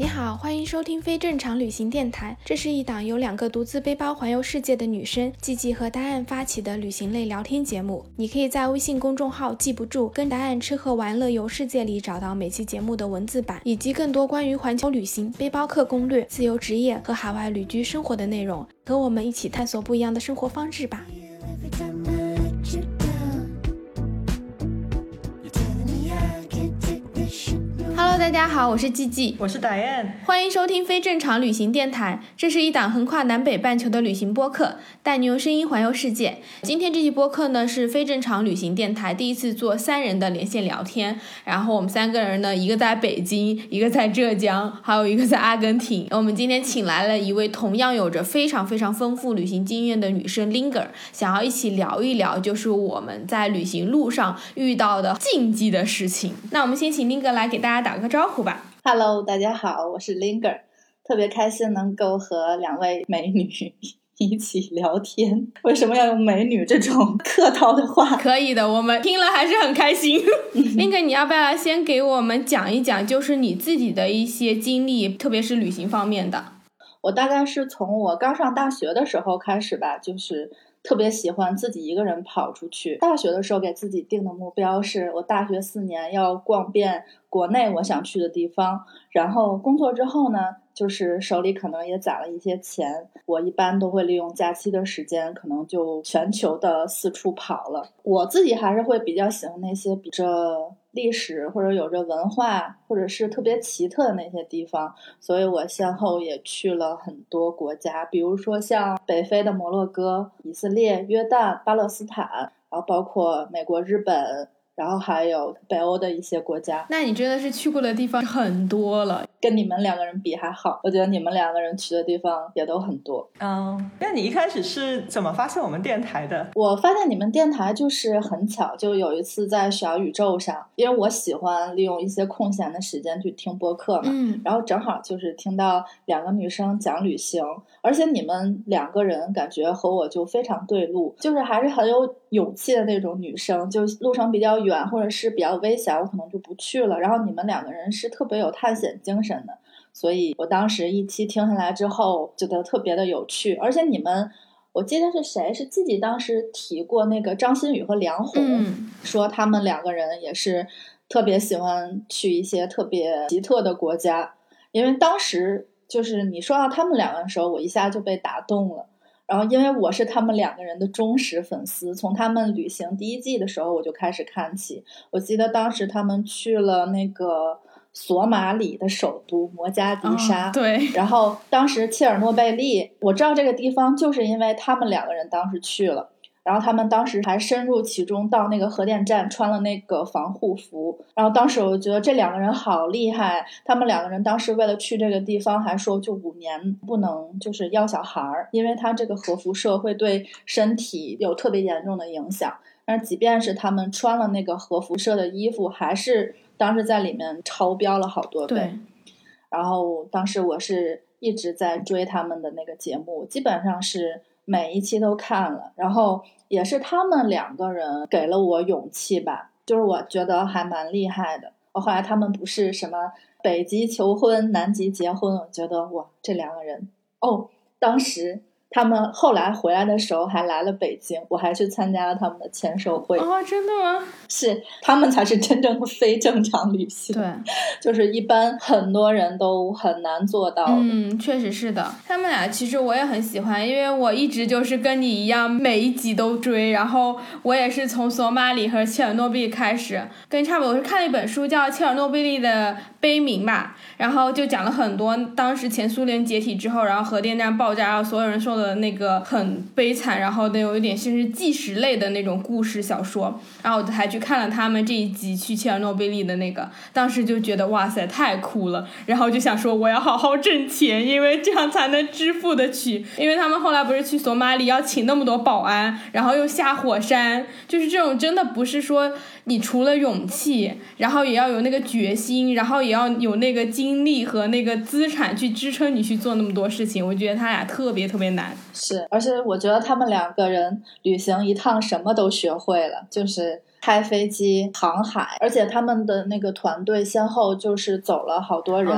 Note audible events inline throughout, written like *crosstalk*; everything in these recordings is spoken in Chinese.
你好，欢迎收听非正常旅行电台。这是一档由两个独自背包环游世界的女生季季和答案发起的旅行类聊天节目。你可以在微信公众号“记不住跟答案吃喝玩乐游世界”里找到每期节目的文字版，以及更多关于环球旅行、背包客攻略、自由职业和海外旅居生活的内容。和我们一起探索不一样的生活方式吧。Hello，大家好，我是季季，我是达燕，欢迎收听非正常旅行电台。这是一档横跨南北半球的旅行播客，带你用声音环游世界。今天这期播客呢是非正常旅行电台第一次做三人的连线聊天，然后我们三个人呢，一个在北京，一个在浙江，还有一个在阿根廷。我们今天请来了一位同样有着非常非常丰富旅行经验的女生 Linger，想要一起聊一聊，就是我们在旅行路上遇到的禁忌的事情。那我们先请 Linger 来给大家打。打个招呼吧，Hello，大家好，我是 Linger，特别开心能够和两位美女一起聊天。为什么要用美女这种客套的话？可以的，我们听了还是很开心。Linger，你要不要先给我们讲一讲，就是你自己的一些经历，特别是旅行方面的？我大概是从我刚上大学的时候开始吧，就是。特别喜欢自己一个人跑出去。大学的时候给自己定的目标是我大学四年要逛遍国内我想去的地方。然后工作之后呢，就是手里可能也攒了一些钱，我一般都会利用假期的时间，可能就全球的四处跑了。我自己还是会比较喜欢那些比着。历史或者有着文化，或者是特别奇特的那些地方，所以我先后也去了很多国家，比如说像北非的摩洛哥、以色列、约旦、巴勒斯坦，然后包括美国、日本。然后还有北欧的一些国家，那你真的是去过的地方很多了，跟你们两个人比还好。我觉得你们两个人去的地方也都很多。嗯，那你一开始是怎么发现我们电台的？我发现你们电台就是很巧，就有一次在小宇宙上，因为我喜欢利用一些空闲的时间去听播客嘛，嗯，然后正好就是听到两个女生讲旅行，而且你们两个人感觉和我就非常对路，就是还是很有勇气的那种女生，就路程比较远。或者是比较危险，我可能就不去了。然后你们两个人是特别有探险精神的，所以我当时一期听下来之后，觉得特别的有趣。而且你们，我记得是谁是自己当时提过那个张馨予和梁红，说他们两个人也是特别喜欢去一些特别奇特的国家。因为当时就是你说到他们两个的时候，我一下就被打动了。然后，因为我是他们两个人的忠实粉丝，从他们旅行第一季的时候我就开始看起。我记得当时他们去了那个索马里的首都摩加迪沙，对。然后当时切尔诺贝利，我知道这个地方，就是因为他们两个人当时去了。然后他们当时还深入其中，到那个核电站穿了那个防护服。然后当时我就觉得这两个人好厉害。他们两个人当时为了去这个地方，还说就五年不能就是要小孩儿，因为他这个核辐射会对身体有特别严重的影响。但是即便是他们穿了那个核辐射的衣服，还是当时在里面超标了好多倍。然后当时我是一直在追他们的那个节目，基本上是。每一期都看了，然后也是他们两个人给了我勇气吧，就是我觉得还蛮厉害的。我后来他们不是什么北极求婚、南极结婚，我觉得哇，这两个人哦，当时。他们后来回来的时候还来了北京，我还去参加了他们的签售会。哦，真的吗？*laughs* 是，他们才是真正的非正常旅行。对，就是一般很多人都很难做到。嗯，确实是的。他们俩其实我也很喜欢，因为我一直就是跟你一样，每一集都追。然后我也是从索马里和切尔诺贝利开始，跟差不多。我是看了一本书叫《切尔诺贝利的悲鸣》吧，然后就讲了很多当时前苏联解体之后，然后核电站爆炸，然后所有人受的那个很悲惨，然后那有一点像是纪实类的那种故事小说，然后我还去看了他们这一集去切尔诺贝利的那个，当时就觉得哇塞太酷了，然后就想说我要好好挣钱，因为这样才能支付得起，因为他们后来不是去索马里要请那么多保安，然后又下火山，就是这种真的不是说。你除了勇气，然后也要有那个决心，然后也要有那个精力和那个资产去支撑你去做那么多事情。我觉得他俩特别特别难。是，而且我觉得他们两个人旅行一趟什么都学会了，就是开飞机、航海，而且他们的那个团队先后就是走了好多人。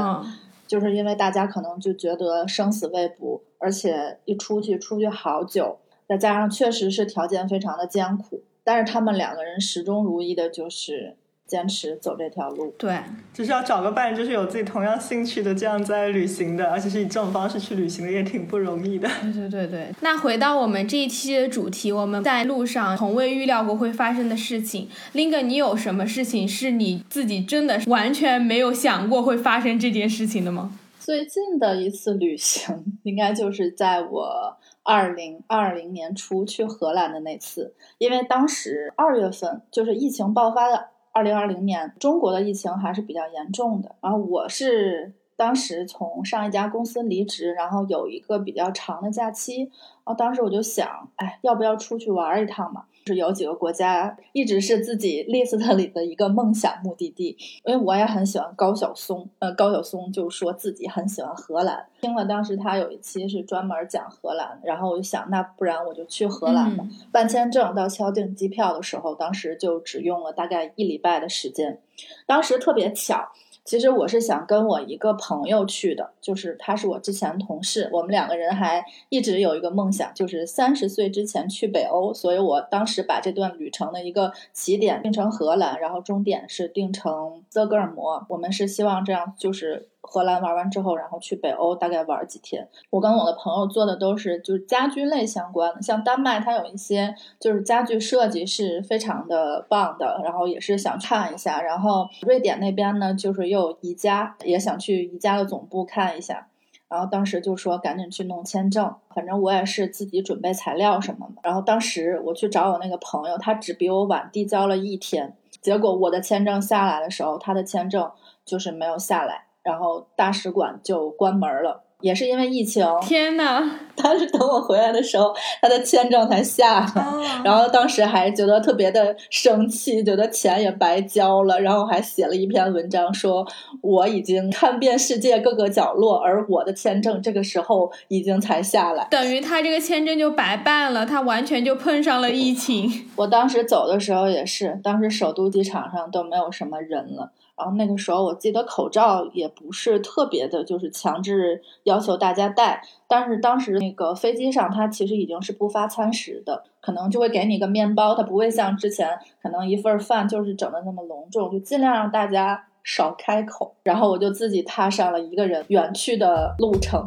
就是因为大家可能就觉得生死未卜，而且一出去出去好久，再加上确实是条件非常的艰苦，但是他们两个人始终如一的就是。坚持走这条路，对，就是要找个伴，就是有自己同样兴趣的，这样在旅行的，而且是以这种方式去旅行的，也挺不容易的。对对对对。那回到我们这一期的主题，我们在路上从未预料过会发生的事情。林哥，你有什么事情是你自己真的完全没有想过会发生这件事情的吗？最近的一次旅行，应该就是在我二零二零年初去荷兰的那次，因为当时二月份就是疫情爆发的。二零二零年，中国的疫情还是比较严重的。然后我是当时从上一家公司离职，然后有一个比较长的假期。然后当时我就想，哎，要不要出去玩一趟嘛？是有几个国家一直是自己 list 里的一个梦想目的地，因为我也很喜欢高晓松。呃，高晓松就说自己很喜欢荷兰。听了当时他有一期是专门讲荷兰，然后我就想，那不然我就去荷兰吧。办签证到敲订机票的时候，当时就只用了大概一礼拜的时间。当时特别巧。其实我是想跟我一个朋友去的，就是他是我之前同事，我们两个人还一直有一个梦想，就是三十岁之前去北欧，所以我当时把这段旅程的一个起点定成荷兰，然后终点是定成斯德哥尔摩，我们是希望这样就是。荷兰玩完之后，然后去北欧大概玩几天。我跟我的朋友做的都是就是家居类相关的，像丹麦它有一些就是家具设计是非常的棒的，然后也是想看一下。然后瑞典那边呢，就是又有宜家，也想去宜家的总部看一下。然后当时就说赶紧去弄签证，反正我也是自己准备材料什么的。然后当时我去找我那个朋友，他只比我晚递交了一天，结果我的签证下来的时候，他的签证就是没有下来。然后大使馆就关门了，也是因为疫情。天呐！*laughs* 他是等我回来的时候，他的签证才下来，然后当时还觉得特别的生气，觉得钱也白交了，然后还写了一篇文章，说我已经看遍世界各个角落，而我的签证这个时候已经才下来，等于他这个签证就白办了，他完全就碰上了疫情。我当时走的时候也是，当时首都机场上都没有什么人了。然后那个时候，我记得口罩也不是特别的，就是强制要求大家戴。但是当时那个飞机上，它其实已经是不发餐食的，可能就会给你个面包，它不会像之前可能一份饭就是整的那么隆重，就尽量让大家少开口。然后我就自己踏上了一个人远去的路程。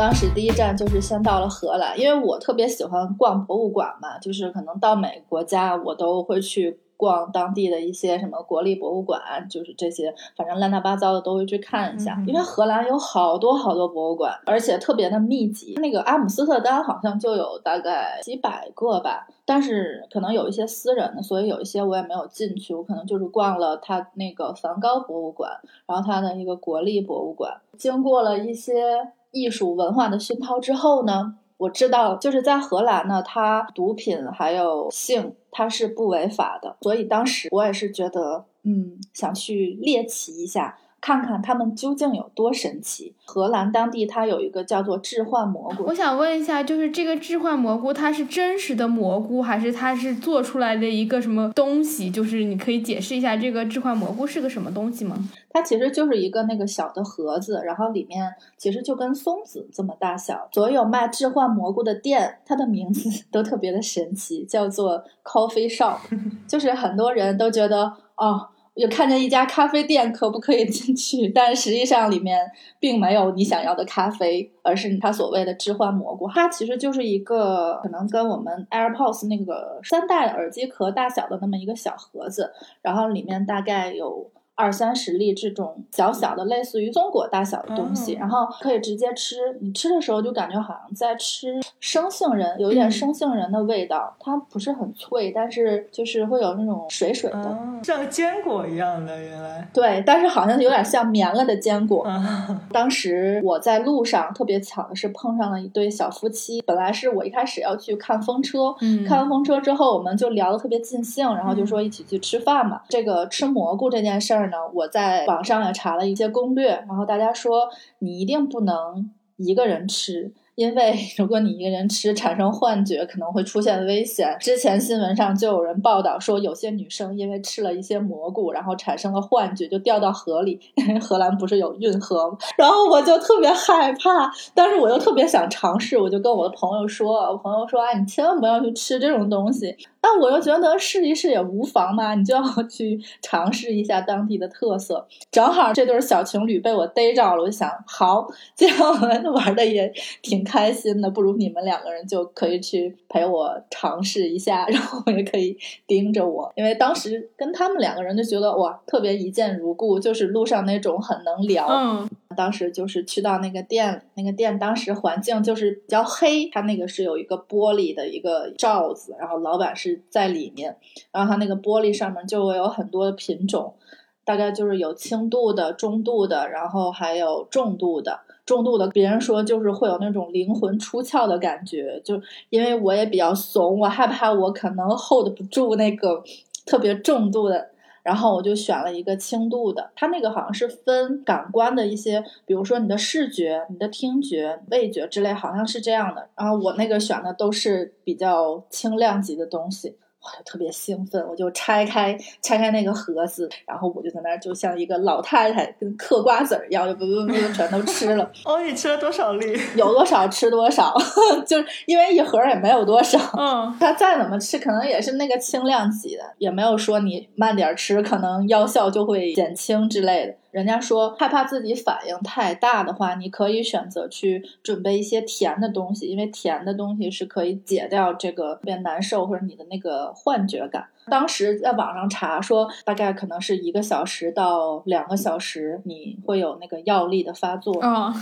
当时第一站就是先到了荷兰，因为我特别喜欢逛博物馆嘛，就是可能到每个国家我都会去逛当地的一些什么国立博物馆，就是这些，反正乱七八糟的都会去看一下。因为荷兰有好多好多博物馆，而且特别的密集。那个阿姆斯特丹好像就有大概几百个吧，但是可能有一些私人的，所以有一些我也没有进去。我可能就是逛了他那个梵高博物馆，然后他的一个国立博物馆，经过了一些。艺术文化的熏陶之后呢，我知道就是在荷兰呢，它毒品还有性它是不违法的，所以当时我也是觉得，嗯，想去猎奇一下。看看他们究竟有多神奇。荷兰当地它有一个叫做置换蘑菇。我想问一下，就是这个置换蘑菇，它是真实的蘑菇，还是它是做出来的一个什么东西？就是你可以解释一下这个置换蘑菇是个什么东西吗？它其实就是一个那个小的盒子，然后里面其实就跟松子这么大小。所有卖置换蘑菇的店，它的名字都特别的神奇，叫做 Coffee Shop，就是很多人都觉得哦。就看见一家咖啡店，可不可以进去？*laughs* 但实际上里面并没有你想要的咖啡，而是它所谓的置换蘑菇。它其实就是一个可能跟我们 AirPods 那个三代耳机壳大小的那么一个小盒子，然后里面大概有。二三十粒这种小小的，类似于松果大小的东西，然后可以直接吃。你吃的时候就感觉好像在吃生杏仁，有一点生杏仁的味道。它不是很脆，但是就是会有那种水水的，像坚果一样的。原来对，但是好像有点像绵了的坚果。当时我在路上，特别巧的是碰上了一对小夫妻。本来是我一开始要去看风车，看完风车之后，我们就聊得特别尽兴，然后就说一起去吃饭嘛。这个吃蘑菇这件事儿。我在网上也查了一些攻略，然后大家说你一定不能一个人吃，因为 *laughs* 如果你一个人吃产生幻觉，可能会出现危险。之前新闻上就有人报道说，有些女生因为吃了一些蘑菇，然后产生了幻觉，就掉到河里。*laughs* 荷兰不是有运河吗？然后我就特别害怕，但是我又特别想尝试，我就跟我的朋友说，我朋友说：“哎，你千万不要去吃这种东西。”但我又觉得试一试也无妨嘛，你就要去尝试一下当地的特色。正好这对小情侣被我逮着了，我就想，好，这样我们玩的也挺开心的，不如你们两个人就可以去陪我尝试一下，*laughs* 然后也可以盯着我，因为当时跟他们两个人就觉得哇，特别一见如故，就是路上那种很能聊。嗯，当时就是去到那个店，那个店当时环境就是比较黑，它那个是有一个玻璃的一个罩子，然后老板是。在里面，然后它那个玻璃上面就会有很多品种，大概就是有轻度的、中度的，然后还有重度的。重度的，别人说就是会有那种灵魂出窍的感觉，就因为我也比较怂，我害怕我可能 hold 不住那个特别重度的。然后我就选了一个轻度的，它那个好像是分感官的一些，比如说你的视觉、你的听觉、味觉之类，好像是这样的。然后我那个选的都是比较轻量级的东西。我就特别兴奋，我就拆开拆开那个盒子，然后我就在那儿就像一个老太太跟嗑瓜子儿一样，就不不不全都吃了。*laughs* 哦，你吃了多少粒？有多少吃多少，*laughs* 就是因为一盒也没有多少。嗯，它再怎么吃，可能也是那个轻量级的，也没有说你慢点吃，可能药效就会减轻之类的。人家说害怕自己反应太大的话，你可以选择去准备一些甜的东西，因为甜的东西是可以解掉这个变难受或者你的那个幻觉感。当时在网上查说，大概可能是一个小时到两个小时，你会有那个药力的发作。啊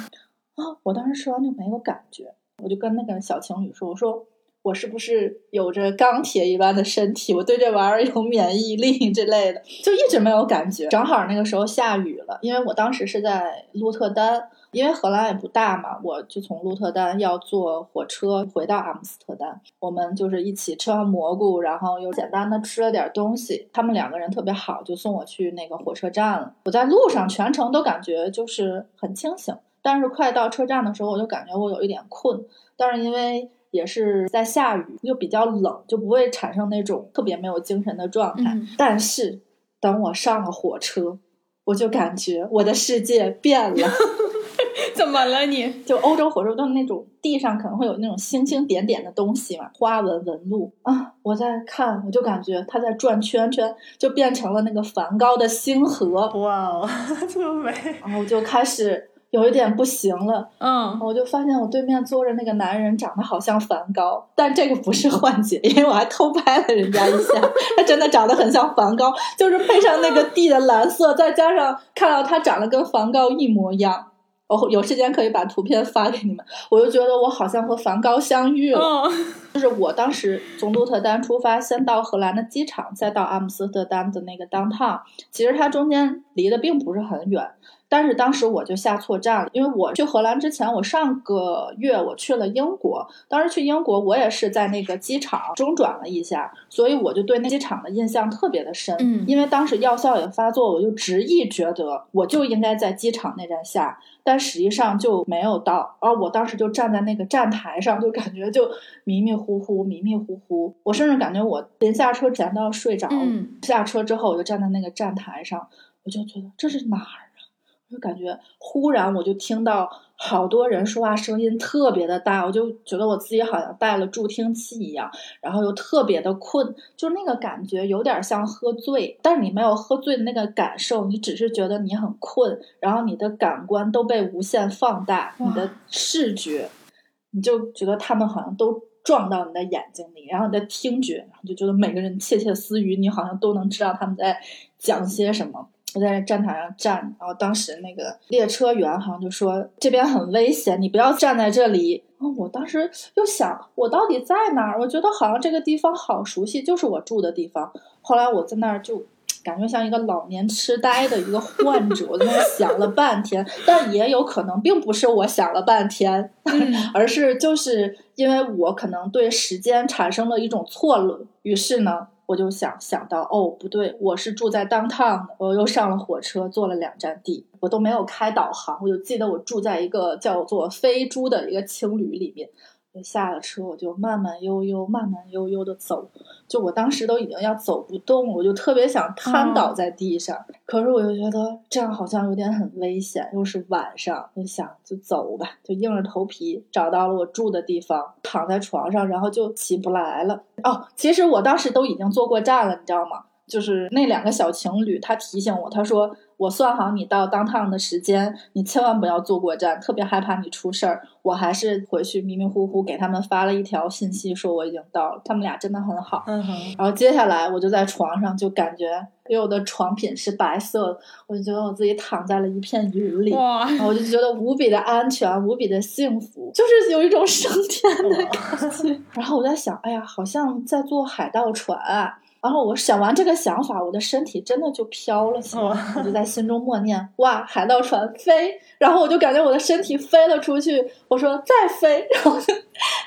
啊！我当时吃完就没有感觉，我就跟那个小情侣说：“我说。”我是不是有着钢铁一般的身体？我对这玩意儿有免疫力 *laughs* 之类的，就一直没有感觉。正好那个时候下雨了，因为我当时是在鹿特丹，因为荷兰也不大嘛，我就从鹿特丹要坐火车回到阿姆斯特丹。我们就是一起吃完蘑菇，然后又简单的吃了点东西。他们两个人特别好，就送我去那个火车站了。我在路上全程都感觉就是很清醒，但是快到车站的时候，我就感觉我有一点困，但是因为。也是在下雨，又比较冷，就不会产生那种特别没有精神的状态。但是等我上了火车，我就感觉我的世界变了。*laughs* 怎么了？你就欧洲火车都是那种地上可能会有那种星星点点的东西嘛，花纹纹路啊。我在看，我就感觉它在转圈圈，就变成了那个梵高的星河。哇哦，*laughs* 这么美！然后我就开始。有一点不行了，嗯，我就发现我对面坐着那个男人长得好像梵高，但这个不是幻觉，*laughs* 因为我还偷拍了人家一下，*laughs* 他真的长得很像梵高，就是配上那个地的蓝色，再加上看到他长得跟梵高一模一样，我有时间可以把图片发给你们，我就觉得我好像和梵高相遇了，就是我当时从鹿特丹出发，先到荷兰的机场，再到阿姆斯特丹的那个 downtown，其实它中间离得并不是很远。但是当时我就下错站了，因为我去荷兰之前，我上个月我去了英国。当时去英国，我也是在那个机场中转了一下，所以我就对那机场的印象特别的深。嗯，因为当时药效也发作，我就执意觉得我就应该在机场那站下，但实际上就没有到。而我当时就站在那个站台上，就感觉就迷迷糊糊、迷迷糊糊。我甚至感觉我临下车前都要睡着了。下车之后，我就站在那个站台上，我就觉得这是哪儿？就感觉忽然我就听到好多人说话声音特别的大，我就觉得我自己好像带了助听器一样，然后又特别的困，就那个感觉有点像喝醉，但是你没有喝醉的那个感受，你只是觉得你很困，然后你的感官都被无限放大，你的视觉，你就觉得他们好像都撞到你的眼睛里，然后你的听觉，然后就觉得每个人窃窃私语，你好像都能知道他们在讲些什么。我在站台上站，然后当时那个列车员好像就说这边很危险，你不要站在这里。然后我当时又想，我到底在哪儿？我觉得好像这个地方好熟悉，就是我住的地方。后来我在那儿就感觉像一个老年痴呆的一个患者，我在那想了半天，但也有可能并不是我想了半天，而是就是因为我可能对时间产生了一种错乱，于是呢。我就想想到，哦，不对，我是住在 downtown，我又上了火车，坐了两站地，我都没有开导航，我就记得我住在一个叫做飞猪的一个青旅里面。下了车，我就慢慢悠悠、慢慢悠悠的走。就我当时都已经要走不动了，我就特别想瘫倒在地上。可是我又觉得这样好像有点很危险，又是晚上，就想就走吧，就硬着头皮找到了我住的地方，躺在床上，然后就起不来了。哦，其实我当时都已经坐过站了，你知道吗？就是那两个小情侣，他提醒我，他说。我算好你到当趟的时间，你千万不要坐过站，特别害怕你出事儿。我还是回去迷迷糊糊给他们发了一条信息，说我已经到了。他们俩真的很好。嗯哼。然后接下来我就在床上，就感觉因为我的床品是白色，我就觉得我自己躺在了一片云里。哇！我就觉得无比的安全，无比的幸福，就是有一种升天的感觉。*laughs* 然后我在想，哎呀，好像在坐海盗船啊。然后我想完这个想法，我的身体真的就飘了起来，我就在心中默念：“哇，海盗船飞！”然后我就感觉我的身体飞了出去，我说：“再飞！” *laughs* 然后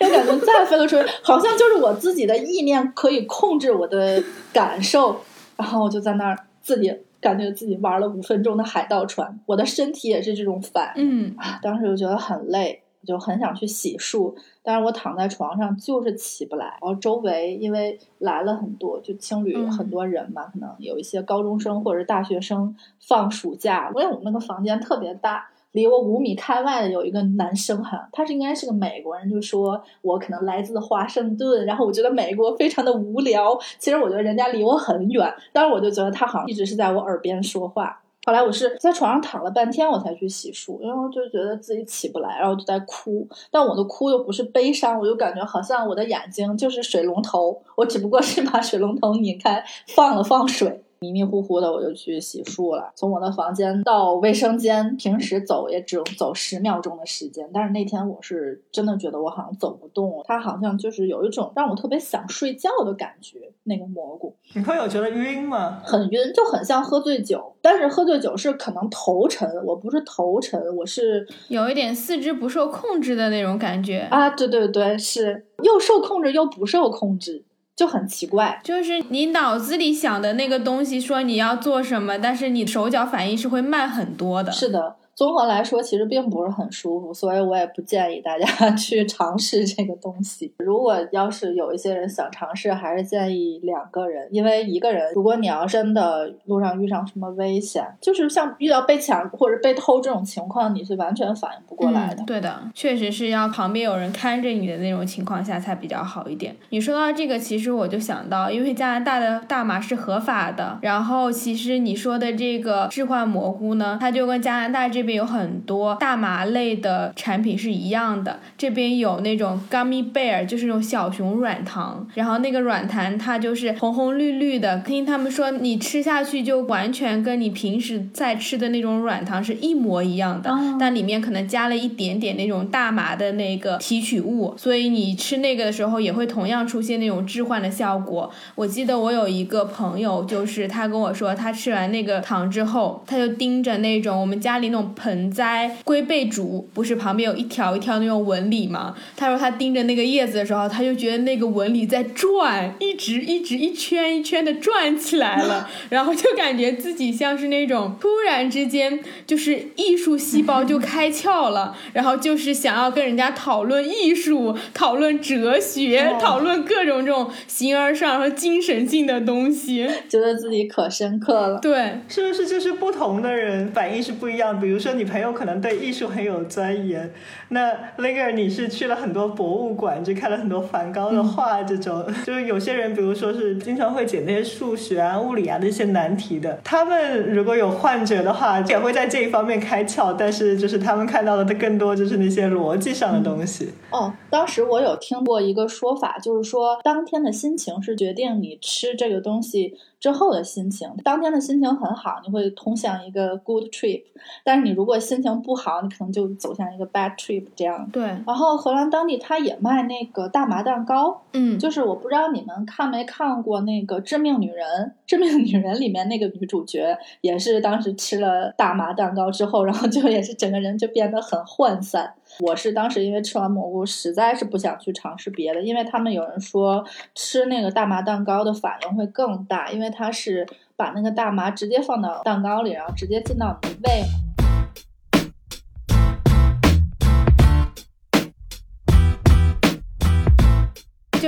又感觉再飞了出去，好像就是我自己的意念可以控制我的感受。然后我就在那儿自己感觉自己玩了五分钟的海盗船，我的身体也是这种反应。啊，当时就觉得很累。我就很想去洗漱，但是我躺在床上就是起不来。然后周围因为来了很多，就青旅很多人嘛，可能有一些高中生或者大学生放暑假。因为我们那个房间特别大，离我五米开外的有一个男生哈，他是应该是个美国人，就说我可能来自华盛顿，然后我觉得美国非常的无聊。其实我觉得人家离我很远，但是我就觉得他好像一直是在我耳边说话。后来我是在床上躺了半天，我才去洗漱，然后就觉得自己起不来，然后就在哭。但我的哭又不是悲伤，我就感觉好像我的眼睛就是水龙头，我只不过是把水龙头拧开，放了放水。迷迷糊糊的我就去洗漱了，从我的房间到卫生间，平时走也只走十秒钟的时间，但是那天我是真的觉得我好像走不动，它好像就是有一种让我特别想睡觉的感觉。那个蘑菇，你会有觉得晕吗？很晕，就很像喝醉酒，但是喝醉酒是可能头沉，我不是头沉，我是有一点四肢不受控制的那种感觉啊！对对对，是又受控制又不受控制。就很奇怪，就是你脑子里想的那个东西，说你要做什么，但是你手脚反应是会慢很多的。是的。综合来说，其实并不是很舒服，所以我也不建议大家 *laughs* 去尝试这个东西。如果要是有一些人想尝试，还是建议两个人，因为一个人，如果你要真的路上遇上什么危险，就是像遇到被抢或者被偷这种情况，你是完全反应不过来的。对的，确实是要旁边有人看着你的那种情况下才比较好一点。你说到这个，其实我就想到，因为加拿大的大麻是合法的，然后其实你说的这个置换蘑菇呢，它就跟加拿大这边。有很多大麻类的产品是一样的，这边有那种 gummy bear，就是那种小熊软糖，然后那个软糖它就是红红绿绿的，听他们说你吃下去就完全跟你平时在吃的那种软糖是一模一样的，但里面可能加了一点点那种大麻的那个提取物，所以你吃那个的时候也会同样出现那种置换的效果。我记得我有一个朋友，就是他跟我说，他吃完那个糖之后，他就盯着那种我们家里那种。盆栽龟背竹不是旁边有一条一条那种纹理吗？他说他盯着那个叶子的时候，他就觉得那个纹理在转，一直一直一圈一圈的转起来了，*laughs* 然后就感觉自己像是那种突然之间就是艺术细胞就开窍了，然后就是想要跟人家讨论艺术、讨论哲学、讨论各种这种形而上和精神性的东西，觉得自己可深刻了。对，是不是就是不同的人反应是不一样？比如说。你朋友可能对艺术很有钻研，那 Linger 你是去了很多博物馆，就看了很多梵高的画，这种就是有些人，比如说是经常会解那些数学啊、物理啊的一些难题的，他们如果有幻觉的话，也会在这一方面开窍，但是就是他们看到的更多就是那些逻辑上的东西。哦，当时我有听过一个说法，就是说当天的心情是决定你吃这个东西之后的心情。当天的心情很好，你会通向一个 good trip，但是你如果心情不好，你可能就走向一个 bad trip 这样。对，然后荷兰当地他也卖那个大麻蛋糕，嗯，就是我不知道你们看没看过那个《致命女人》，《致命女人》里面那个女主角也是当时吃了大麻蛋糕之后，然后就也是整个人就变得很涣散。我是当时因为吃完蘑菇，实在是不想去尝试别的，因为他们有人说吃那个大麻蛋糕的反应会更大，因为它是把那个大麻直接放到蛋糕里，然后直接进到你的胃嘛。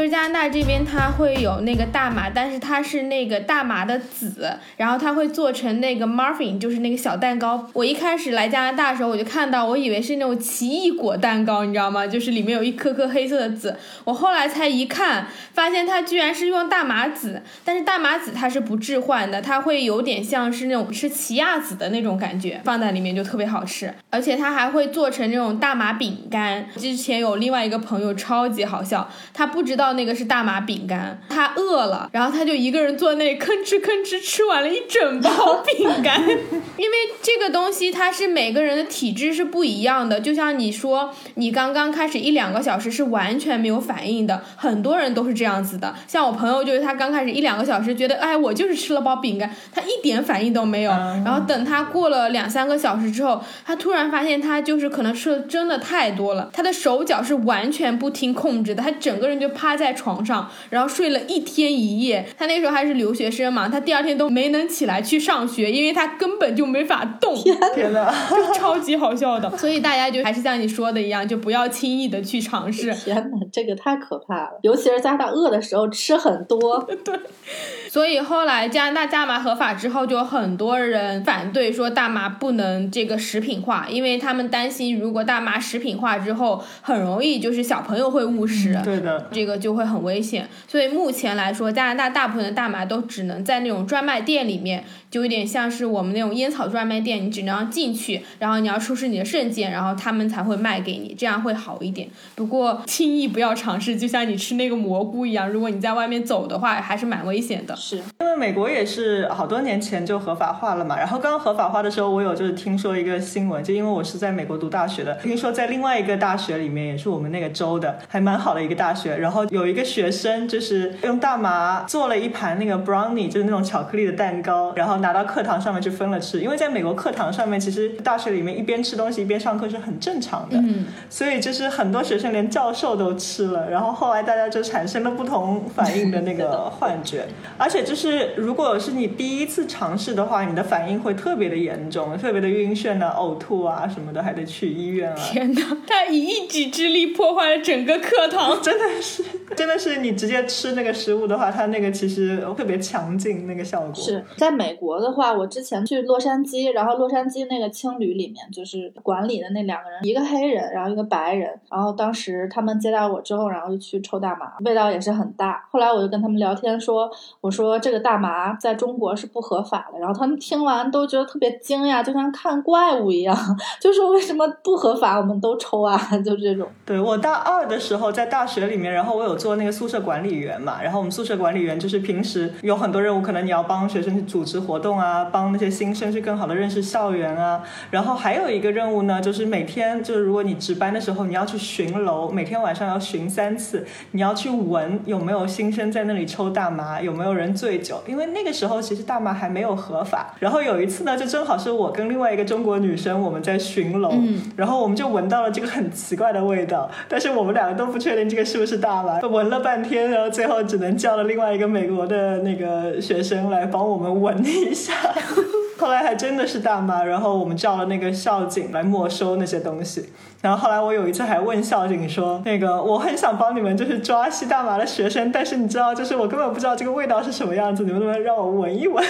就是加拿大这边它会有那个大麻，但是它是那个大麻的籽，然后它会做成那个 muffin，就是那个小蛋糕。我一开始来加拿大的时候，我就看到，我以为是那种奇异果蛋糕，你知道吗？就是里面有一颗颗黑色的籽。我后来才一看，发现它居然是用大麻籽，但是大麻籽它是不置换的，它会有点像是那种吃奇亚籽的那种感觉，放在里面就特别好吃。而且它还会做成那种大麻饼干。之前有另外一个朋友超级好笑，他不知道。那个是大麻饼干，他饿了，然后他就一个人坐那吭哧吭哧吃完了一整包饼干。*laughs* 因为这个东西它是每个人的体质是不一样的，就像你说，你刚刚开始一两个小时是完全没有反应的，很多人都是这样子的。像我朋友就是他刚开始一两个小时觉得，哎，我就是吃了包饼干，他一点反应都没有。然后等他过了两三个小时之后，他突然发现他就是可能吃的真的太多了，他的手脚是完全不听控制的，他整个人就趴。在床上，然后睡了一天一夜。他那时候还是留学生嘛，他第二天都没能起来去上学，因为他根本就没法动。天哪，就超级好笑的。所以大家就还是像你说的一样，就不要轻易的去尝试。天哪，这个太可怕了，尤其是在他饿的时候吃很多。*laughs* 对。所以后来加拿大大麻合法之后，就有很多人反对说大麻不能这个食品化，因为他们担心如果大麻食品化之后，很容易就是小朋友会误食。对的，这个就。会很危险，所以目前来说，加拿大大部分的大麻都只能在那种专卖店里面，就有点像是我们那种烟草专卖店，你只能进去，然后你要出示你的证件，然后他们才会卖给你，这样会好一点。不过轻易不要尝试，就像你吃那个蘑菇一样，如果你在外面走的话，还是蛮危险的。是因为美国也是好多年前就合法化了嘛，然后刚合法化的时候，我有就是听说一个新闻，就因为我是在美国读大学的，听说在另外一个大学里面，也是我们那个州的，还蛮好的一个大学，然后有一个学生。就是用大麻做了一盘那个 brownie，就是那种巧克力的蛋糕，然后拿到课堂上面去分了吃。因为在美国课堂上面，其实大学里面一边吃东西一边上课是很正常的，嗯，所以就是很多学生连教授都吃了，然后后来大家就产生了不同反应的那个幻觉。*laughs* 而且就是如果是你第一次尝试的话，你的反应会特别的严重，特别的晕眩啊、呕吐啊什么的，还得去医院啊。天哪，他以一己之力破坏了整个课堂，*laughs* 真的是，*laughs* 真的是你直接。吃那个食物的话，它那个其实特别强劲，那个效果。是在美国的话，我之前去洛杉矶，然后洛杉矶那个青旅里面，就是管理的那两个人，一个黑人，然后一个白人。然后当时他们接待我之后，然后就去抽大麻，味道也是很大。后来我就跟他们聊天说，我说这个大麻在中国是不合法的。然后他们听完都觉得特别惊讶，就像看怪物一样，*laughs* 就说为什么不合法我们都抽啊？就这种。对我大二的时候在大学里面，然后我有做那个宿舍管。管理员嘛，然后我们宿舍管理员就是平时有很多任务，可能你要帮学生去组织活动啊，帮那些新生去更好的认识校园啊。然后还有一个任务呢，就是每天就是如果你值班的时候，你要去巡楼，每天晚上要巡三次，你要去闻有没有新生在那里抽大麻，有没有人醉酒，因为那个时候其实大麻还没有合法。然后有一次呢，就正好是我跟另外一个中国女生我们在巡楼，然后我们就闻到了这个很奇怪的味道，但是我们两个都不确定这个是不是大麻，闻了半天。然后最后只能叫了另外一个美国的那个学生来帮我们闻一下，后来还真的是大妈，然后我们叫了那个校警来没收那些东西。然后后来我有一次还问校警说：“那个我很想帮你们，就是抓吸大麻的学生，但是你知道，就是我根本不知道这个味道是什么样子，你们能不能让我闻一闻？”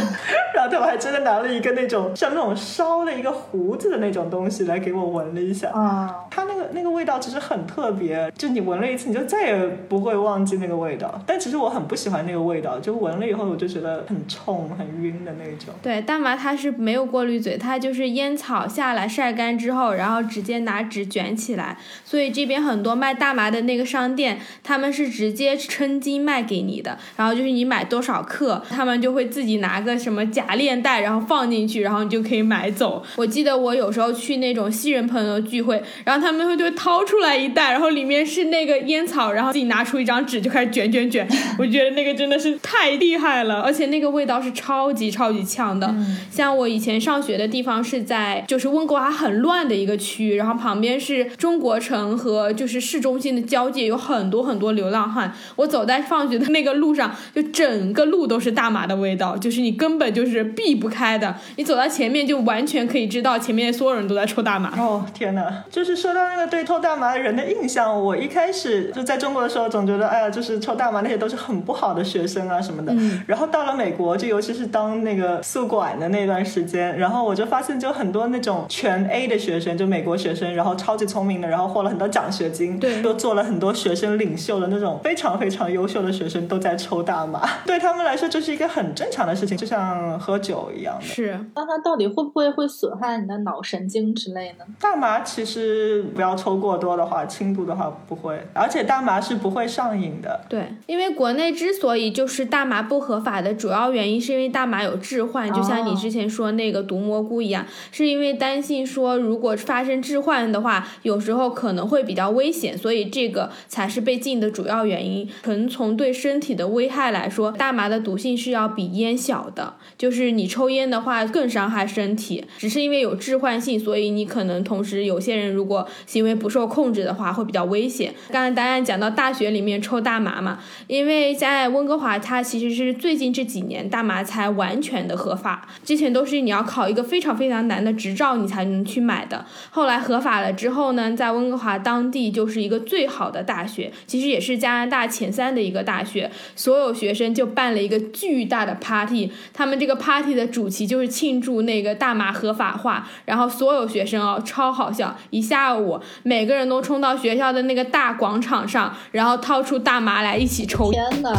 *laughs* 然后他们还真的拿了一个那种像那种烧的一个胡子的那种东西来给我闻了一下。啊，它那个那个味道其实很特别，就你闻了一次，你就再也不会忘记那个味道。但其实我很不喜欢那个味道，就闻了以后我就觉得很冲、很晕的那种。对，大麻它是没有过滤嘴，它就是烟草下来晒干之后，然后直接拿纸卷起来。所以这边很多卖大麻的那个商店，他们是直接称斤卖给你的。然后就是你买多少克，他们就会自己拿个什么夹链袋，然后放进去，然后你就可以买走。我记得我有时候去那种西人朋友聚会，然后他们会就掏出来一袋，然后里面是那个烟草，然后自己拿出一张纸就开始卷卷卷。*laughs* 我觉得那个真的是太厉害了，而且那个味道是超级超级呛的。像我以前上学的地方是在就是温哥华很乱的一个区，然后旁边是中国城和就是市中心的交界，有很多很多流浪汉。我走在放学的那个路上，就整个路都是大麻的味道，就是你根本就是避不开的。你走到前面就完全可以知道前面所有人都在抽大麻。哦天哪！就是说到那个对抽大麻的人的印象，我一开始就在中国的时候总觉得，哎呀，就是抽大麻那些都是很不好的学生啊什么的。然后到了美国，就尤其是当那个宿管的那段时间，然后我就发现，就很多那种全 A 的学生，就美国学生，然后超级聪明的，然后获了很多奖学金，对，又做了很多学生领袖的那种非常非常优秀的学生都在抽大麻，*laughs* 对他们来说这是一个很正常的事情，就像喝酒一样的。是，那它到底会不会会损害你的脑神经之类呢？大麻其实不要抽过多的话，轻度的话不会，而且大麻是不会上瘾的。对，因为国内之所以就是大麻不合法的主要原因，是因为大麻有致幻，就像你之前说那个毒蘑菇一样，是因为担心说如果发生置换的话，有时候可能会比较危险，所以这个才是被禁的主要原因。纯从对身体的危害来说，大麻的毒性是要比烟小的，就是你抽烟的话更伤害身体，只是因为有致幻性，所以你可能同时有些人如果行为不受控制的话会比较危险。刚才答案讲到大学里面抽大麻嘛，因为在温哥华，它其实是最近这几年大麻才完全的合法，之前都是你要考一个非常非常难的执照你才能去买的。后来合法了之后呢，在温哥华当地就是一个最好的大学，其实也是加拿大前三的一个大学，所有学生就办了一个巨大的 party，他们这个 party 的主题就是庆祝那个大麻合法化，然后所有学生哦超好笑，一下午每个人都冲到学校的那个大广场上，然后掏出大麻来一起抽。天哪！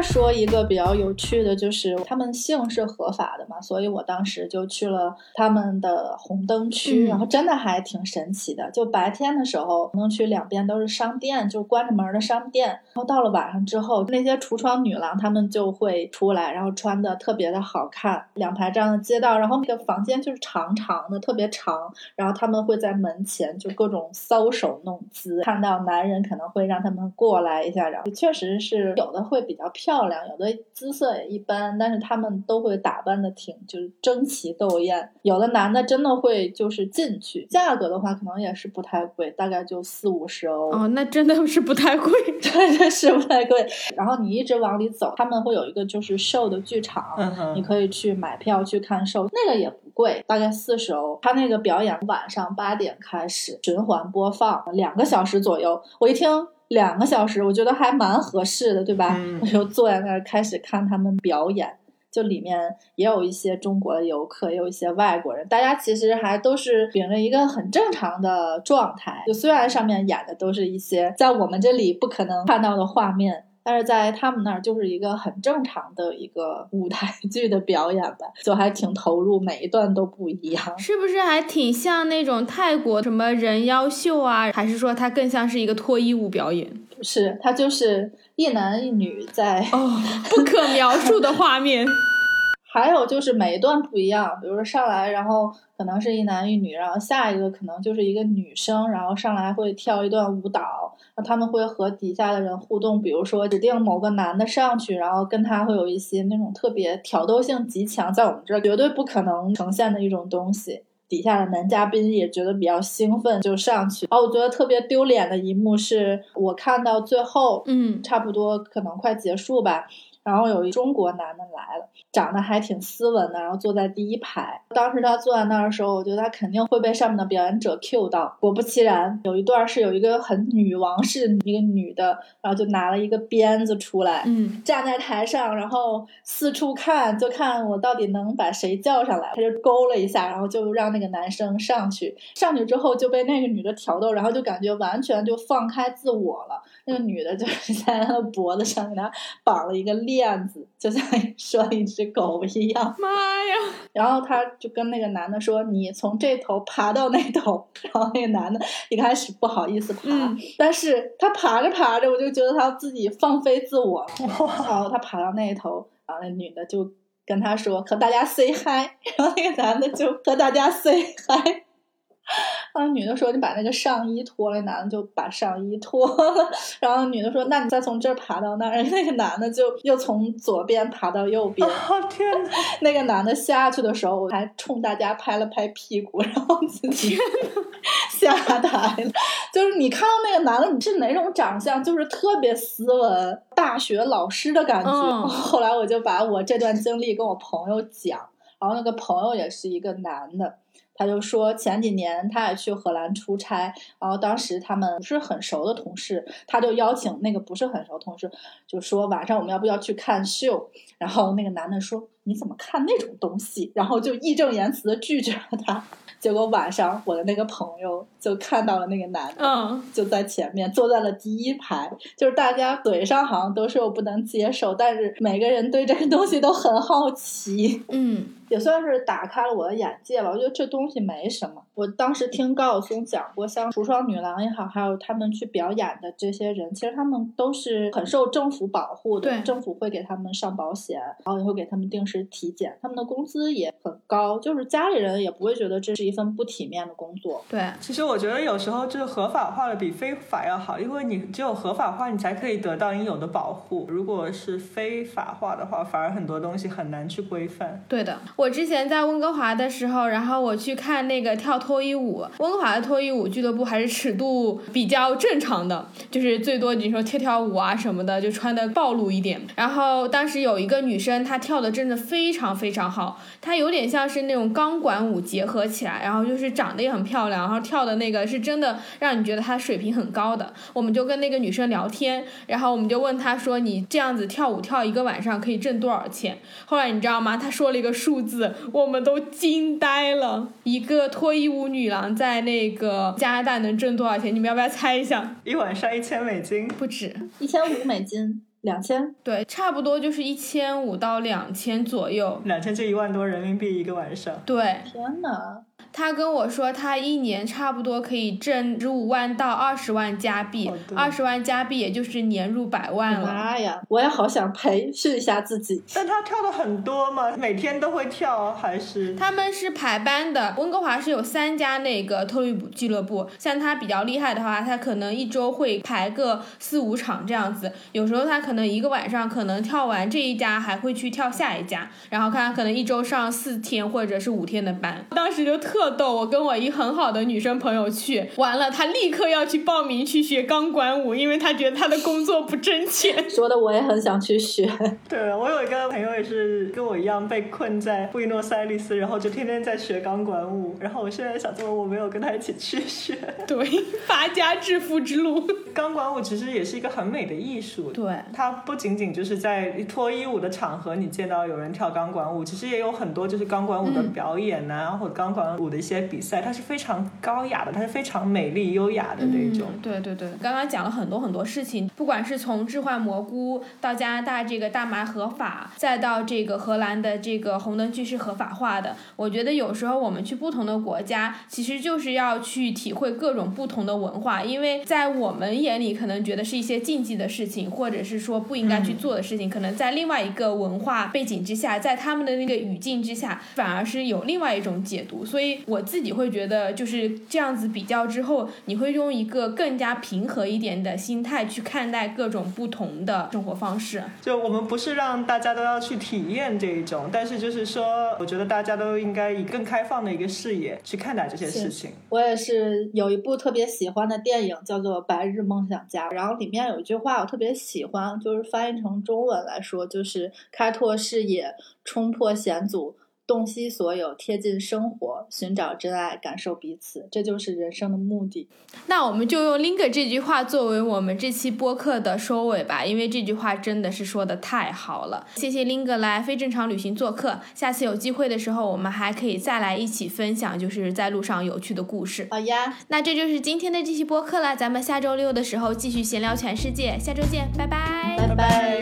再说一个比较有趣的，就是他们性是合法的嘛，所以我当时就去了他们的红灯区，然后真的还挺神奇的。就白天的时候，红灯区两边都是商店，就关着门的商店。然后到了晚上之后，那些橱窗女郎她们就会出来，然后穿的特别的好看，两排这样的街道，然后那个房间就是长长的，特别长。然后他们会在门前就各种搔首弄姿，看到男人可能会让他们过来一下，然后确实是有的会比较。漂亮，有的姿色也一般，但是他们都会打扮的挺就是争奇斗艳。有的男的真的会就是进去，价格的话可能也是不太贵，大概就四五十欧。哦，那真的是不太贵，*laughs* 真的是不太贵。然后你一直往里走，他们会有一个就是秀的剧场，你可以去买票去看秀，那个也不贵，大概四十欧。他那个表演晚上八点开始循环播放，两个小时左右。我一听。两个小时，我觉得还蛮合适的，对吧？我就坐在那儿开始看他们表演，就里面也有一些中国的游客，也有一些外国人，大家其实还都是秉着一个很正常的状态。就虽然上面演的都是一些在我们这里不可能看到的画面。但是在他们那儿就是一个很正常的一个舞台剧的表演吧，就还挺投入，每一段都不一样，是不是还挺像那种泰国什么人妖秀啊？还是说它更像是一个脱衣舞表演？*laughs* 是，它就是一男一女在哦，不可描述的画面。*laughs* 还有就是每一段不一样，比如说上来，然后可能是一男一女，然后下一个可能就是一个女生，然后上来会跳一段舞蹈，那他们会和底下的人互动，比如说指定某个男的上去，然后跟他会有一些那种特别挑逗性极强，在我们这儿绝对不可能呈现的一种东西。底下的男嘉宾也觉得比较兴奋，就上去。哦，我觉得特别丢脸的一幕是我看到最后，嗯，差不多可能快结束吧。然后有一中国男的来了，长得还挺斯文的，然后坐在第一排。当时他坐在那儿的时候，我觉得他肯定会被上面的表演者 Q 到。果不其然，有一段是有一个很女王式一个女的，然后就拿了一个鞭子出来，嗯，站在台上，然后四处看，就看我到底能把谁叫上来。他就勾了一下，然后就让那个男生上去。上去之后就被那个女的挑逗，然后就感觉完全就放开自我了。那个女的就是在他的脖子上给他绑了一个链子，就像拴 *laughs* 一只狗一样。妈呀！然后他就跟那个男的说：“你从这头爬到那头。*laughs* ”然后那个男的一开始不好意思爬，嗯但是他爬着爬着，我就觉得他自己放飞自我了。然后他爬到那一头，然后那女的就跟他说：“和大家 say hi。”然后那个男的就和大家 say hi。然后女的说：“你把那个上衣脱了。”那男的就把上衣脱了。*laughs* 然后女的说：“那你再从这儿爬到那儿。*laughs* ”那个男的就又从左边爬到右边。哦天哪！那个男的下去的时候，我还冲大家拍了拍屁股，*laughs* 然后自己下台了。就是你看到那个男的，你是哪种长相？就是特别斯文，大学老师的感觉。嗯后来我就把我这段经历跟我朋友讲，然后那个朋友也是一个男的。他就说前几年他也去荷兰出差，然后当时他们不是很熟的同事，他就邀请那个不是很熟同事，就说晚上我们要不要去看秀？然后那个男的说你怎么看那种东西？然后就义正言辞的拒绝了他。结果晚上我的那个朋友就看到了那个男的，嗯，就在前面坐在了第一排，就是大家嘴上好像都说我不能接受，但是每个人对这个东西都很好奇。嗯，也算是打开了我的眼界吧。我觉得这东西没什么。我当时听高晓松讲过，像橱窗女郎也好，还有他们去表演的这些人，其实他们都是很受政府保护的。对政府会给他们上保险，然后也会给他们定时体检，他们的工资也很高，就是家里人也不会觉得这是一份不体面的工作。对，其实我觉得有时候就是合法化的比非法要好，因为你只有合法化，你才可以得到应有的保护。如果是非法化的话，反而很多东西很难去规范。对的，我之前在温哥华的时候，然后我去看那个跳脱衣舞，温哥华的脱衣舞俱乐部还是尺度比较正常的，就是最多你说跳跳舞啊什么的，就穿的暴露一点。然后当时有一个女生，她跳的真的非常非常好，她有点像是那种钢管舞结合起来，然后就是长得也很漂亮，然后跳的那个是真的让你觉得她水平很高的。我们就跟那个女生聊天，然后我们就问她说：“你这样子跳舞跳一个晚上可以挣多少钱？”后来你知道吗？她说了一个数字，我们都惊呆了。一个脱衣舞女郎在那个加拿大能挣多少钱？你们要不要猜一下？一晚上一千美金，不止，一千五美金，两千。对，差不多就是一千五到两千左右。两千就一万多人民币一个晚上。对，天呐，他跟我说，他一年差不多可以挣十五万到二十万加币二十万加币也就是年入百万了。妈呀！我也好想培训一下自己。但他跳的很多嘛，每天都会跳，还是他们是排班的，温哥华是有三家那个脱衣舞俱乐部，像他比较厉害的话，他可能一周会排个四五场这样子，有时候他可能一个晚上可能跳完这一家，还会去跳下一家，然后看他可能一周上四天或者是五天的班。当时就特逗，我跟我一很好的女生朋友去，完了她立刻要去报名去学钢管舞，因为她觉得她的工作不挣钱。说的我也很想去学。*laughs* 对我有一个朋友也是跟我一样被困在布宜诺斯艾利斯，然后就天天在学钢管舞。然后我现在想说，我没有跟他一起去学对，发家致富之路。钢管舞，其实也是一个很美的艺术。对，它不仅仅就是在脱衣舞的场合你见到有人跳钢管舞，其实也有很多就是钢管舞的表演呐、或者钢管舞的一些比赛，它是非常高雅的，它是非常美丽优雅的那种。嗯。对对对，刚刚讲了很多很多事情，不管是从置换蘑菇到加拿大这个大麻合法，再到这个荷兰的这个红灯区是合法化的，我觉得有时候我们去不同的国家，其实就是要去体会各种不同的文化，因为在我们眼里可能觉得是一些禁忌的事情，或者是说不应该去做的事情，可能在另外一个文化背景之下，在他们的那个语境之下，反而是有另外一种解读。所以我自己会觉得，就是这样子比较之后，你会用一个更加平和一点的心态去看待各种不同的生活方式。就我们不是让大家都要去体验这一种，但是就是说，我觉得大家都应该以更开放的一个视野去看待这些事情。我也是有一部特别喜欢的电影，叫做《白日梦想家》，然后里面有一句话我特别喜欢，就是翻译成中文来说，就是开拓视野，冲破险阻。洞悉所有，贴近生活，寻找真爱，感受彼此，这就是人生的目的。那我们就用 Linga 这句话作为我们这期播客的收尾吧，因为这句话真的是说的太好了。谢谢 Linga 来非正常旅行做客，下次有机会的时候，我们还可以再来一起分享，就是在路上有趣的故事。好呀，那这就是今天的这期播客了，咱们下周六的时候继续闲聊全世界，下周见，拜拜，拜拜。